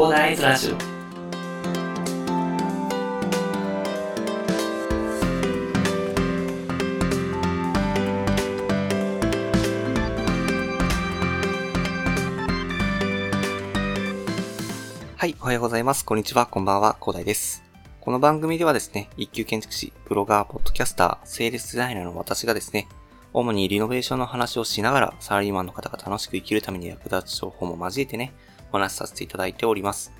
コーダーイズラジオはい、おはようございます。こんにちは、こんばんは、広大です。この番組ではですね、一級建築士、ブロガー、ポッドキャスター、セールスデザイナーの私がですね、主にリノベーションの話をしながら、サラリーマンの方が楽しく生きるために役立つ情報も交えてね、お話しさせていただいております。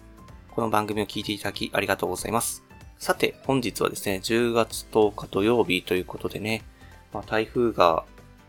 この番組を聞いていただきありがとうございます。さて、本日はですね、10月10日土曜日ということでね、まあ、台風が、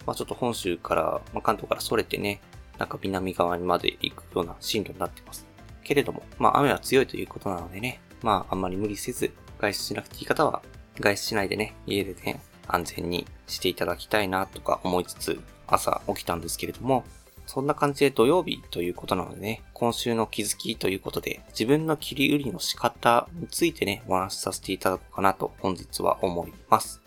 まあ、ちょっと本州から、まあ、関東から逸れてね、なんか南側にまで行くような進路になってます。けれども、まあ雨は強いということなのでね、まああんまり無理せず、外出しなくていい方は、外出しないでね、家でね、安全にしていただきたいなとか思いつつ、朝起きたんですけれども、そんな感じで土曜日ということなのでね、今週の気づきということで、自分の切り売りの仕方についてね、お話しさせていただこうかなと本日は思います。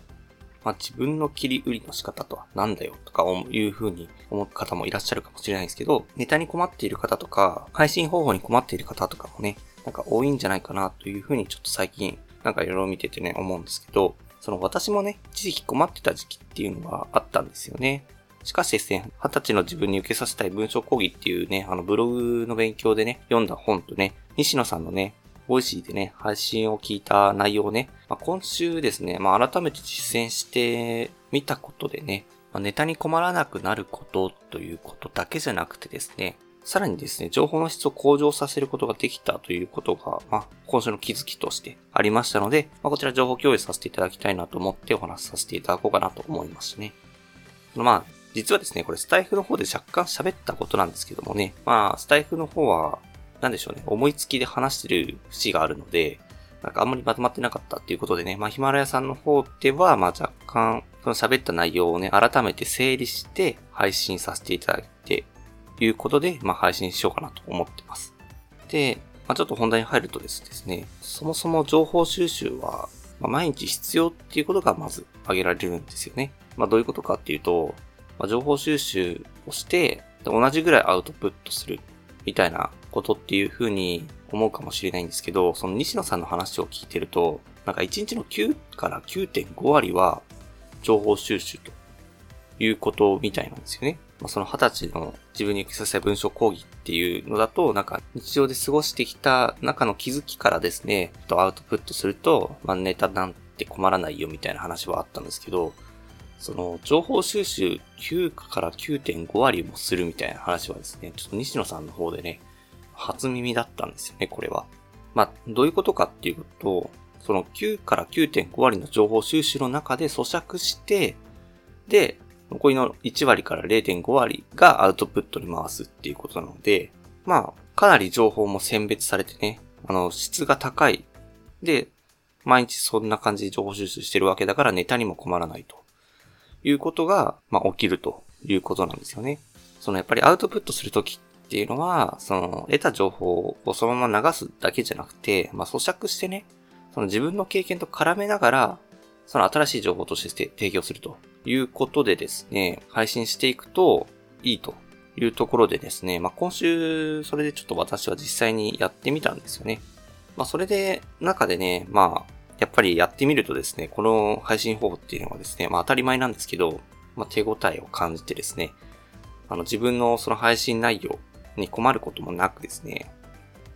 まあ、自分の切り売りの仕方とは何だよとかいう風に思う方もいらっしゃるかもしれないですけど、ネタに困っている方とか、配信方法に困っている方とかもね、なんか多いんじゃないかなという風にちょっと最近なんかいろいろ見ててね、思うんですけど、その私もね、一時期困ってた時期っていうのはあったんですよね。しかしですね、二十歳の自分に受けさせたい文章講義っていうね、あのブログの勉強でね、読んだ本とね、西野さんのね、ボイシーでね、配信を聞いた内容をね、まあ、今週ですね、まあ、改めて実践してみたことでね、まあ、ネタに困らなくなることということだけじゃなくてですね、さらにですね、情報の質を向上させることができたということが、まあ、今週の気づきとしてありましたので、まあ、こちら情報共有させていただきたいなと思ってお話しさせていただこうかなと思いますね。まあ、実はですね、これスタイフの方で若干喋ったことなんですけどもね、まあ、スタイフの方は、なんでしょうね、思いつきで話してる節があるので、なんかあんまりまとまってなかったっていうことでね、まあヒマラヤさんの方では、まあ若干、その喋った内容をね、改めて整理して配信させていただいて、いうことで、まあ配信しようかなと思ってます。で、まあちょっと本題に入るとですね、そもそも情報収集は、まあ、毎日必要っていうことがまず挙げられるんですよね。まあどういうことかっていうと、まあ、情報収集をして、同じぐらいアウトプットするみたいなことっていう風に思うかもしれないんですけど、その西野さんの話を聞いてると、なんか1日の9から9.5割は情報収集ということみたいなんですよね。まあ、その20歳の自分に受けさせた文章講義っていうのだと、なんか日常で過ごしてきた中の気づきからですね、アウトプットすると、まあ、ネタなんて困らないよみたいな話はあったんですけど、その情報収集9から9.5割もするみたいな話はですね、ちょっと西野さんの方でね、初耳だったんですよね、これは。まあ、どういうことかっていうと、その9から9.5割の情報収集の中で咀嚼して、で、残りの1割から0.5割がアウトプットに回すっていうことなので、まあ、かなり情報も選別されてね、あの、質が高い。で、毎日そんな感じで情報収集してるわけだからネタにも困らないと。いうことが、まあ、起きるということなんですよね。そのやっぱりアウトプットするときっていうのは、その得た情報をそのまま流すだけじゃなくて、まあ、咀嚼してね、その自分の経験と絡めながら、その新しい情報として提供するということでですね、配信していくといいというところでですね、まあ、今週それでちょっと私は実際にやってみたんですよね。まあ、それで中でね、まあ、やっぱりやってみるとですね、この配信方法っていうのはですね、まあ当たり前なんですけど、まあ手応えを感じてですね、あの自分のその配信内容に困ることもなくですね、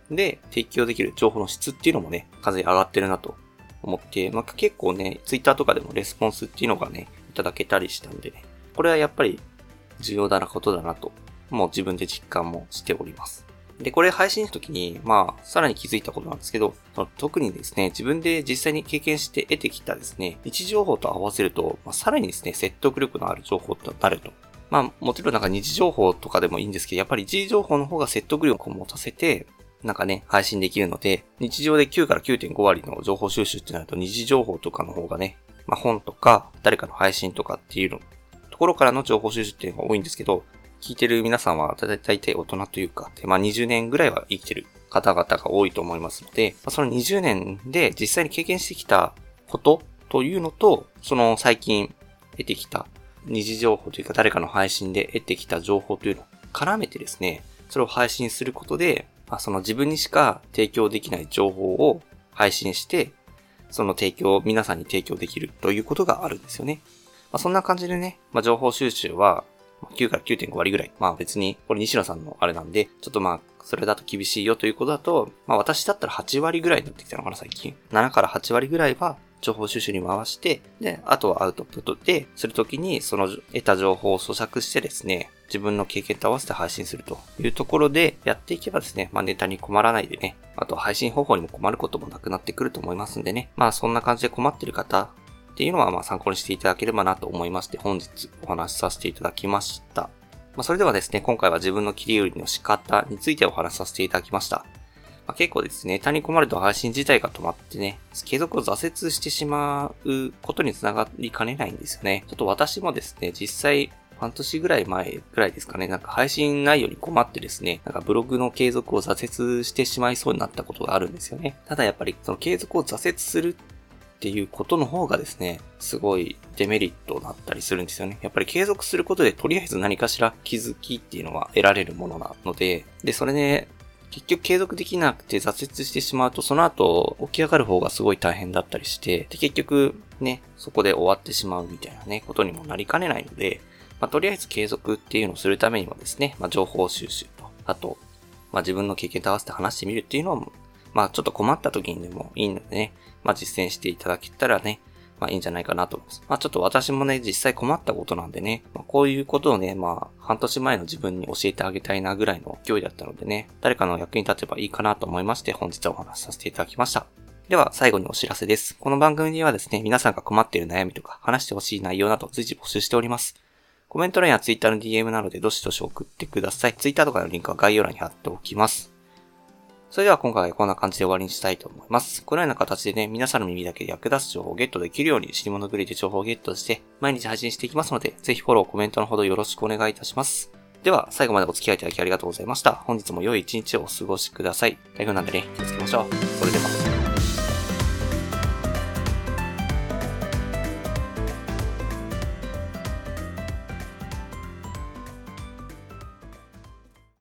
で、提供できる情報の質っていうのもね、完全に上がってるなと思って、まあ結構ね、ツイッターとかでもレスポンスっていうのがね、いただけたりしたんでね、これはやっぱり重要だなことだなと、もう自分で実感もしております。で、これ配信した時に、まあ、さらに気づいたことなんですけど、特にですね、自分で実際に経験して得てきたですね、位置情報と合わせると、まあ、さらにですね、説得力のある情報となると。まあ、もちろんなんか二次情報とかでもいいんですけど、やっぱり一次情報の方が説得力を持たせて、なんかね、配信できるので、日常で9から9.5割の情報収集ってなると、二次情報とかの方がね、まあ本とか、誰かの配信とかっていうの、ところからの情報収集っていうのが多いんですけど、聞いてる皆さんは大体大人というか、まあ20年ぐらいは生きてる方々が多いと思いますので、まあ、その20年で実際に経験してきたことというのと、その最近得てきた二次情報というか誰かの配信で得てきた情報というのを絡めてですね、それを配信することで、まあ、その自分にしか提供できない情報を配信して、その提供を皆さんに提供できるということがあるんですよね。まあ、そんな感じでね、まあ、情報収集は9から9.5割ぐらい。まあ別に、これ西野さんのあれなんで、ちょっとまあ、それだと厳しいよということだと、まあ私だったら8割ぐらいになってきたのかな、最近。7から8割ぐらいは、情報収集に回して、で、あとはアウトプットで、するときに、その得た情報を咀嚼してですね、自分の経験と合わせて配信するというところでやっていけばですね、まあネタに困らないでね、あと配信方法にも困ることもなくなってくると思いますんでね、まあそんな感じで困ってる方っていうのはまあ参考にしていただければなと思いまして、本日お話しさせていただきました。まあ、それではですね、今回は自分の切り売りの仕方についてお話しさせていただきました。まあ、結構ですね、ネタに込まれると配信自体が止まってね、継続を挫折してしまうことにつながりかねないんですよね。ちょっと私もですね、実際、半年ぐらい前ぐらいですかね、なんか配信内容に困ってですね、なんかブログの継続を挫折してしまいそうになったことがあるんですよね。ただやっぱりその継続を挫折するっていうことの方がですね、すごいデメリットだったりするんですよね。やっぱり継続することでとりあえず何かしら気づきっていうのは得られるものなので、で、それで、結局継続できなくて挫折してしまうと、その後起き上がる方がすごい大変だったりして、で、結局ね、そこで終わってしまうみたいなね、ことにもなりかねないので、まあ、とりあえず継続っていうのをするためにはですね、まあ、情報収集と、あと、まあ、自分の経験と合わせて話してみるっていうのは、まあ、ちょっと困った時にでもいいのでね、まあ実践していただけたらね、まあいいんじゃないかなと思います。まあちょっと私もね、実際困ったことなんでね、まあ、こういうことをね、まあ半年前の自分に教えてあげたいなぐらいの勢いだったのでね、誰かの役に立てばいいかなと思いまして本日はお話しさせていただきました。では最後にお知らせです。この番組にはですね、皆さんが困っている悩みとか話してほしい内容など随時募集しております。コメント欄や Twitter の DM などでどしどし送ってください。Twitter とかのリンクは概要欄に貼っておきます。それでは今回はこんな感じで終わりにしたいと思います。このような形でね、皆さんの耳だけで役立つ情報をゲットできるように、知り物狂いで情報をゲットして、毎日配信していきますので、ぜひフォロー、コメントのほどよろしくお願いいたします。では、最後までお付き合いいただきありがとうございました。本日も良い一日をお過ごしください。台風なんでね、気をつけましょう。それでは。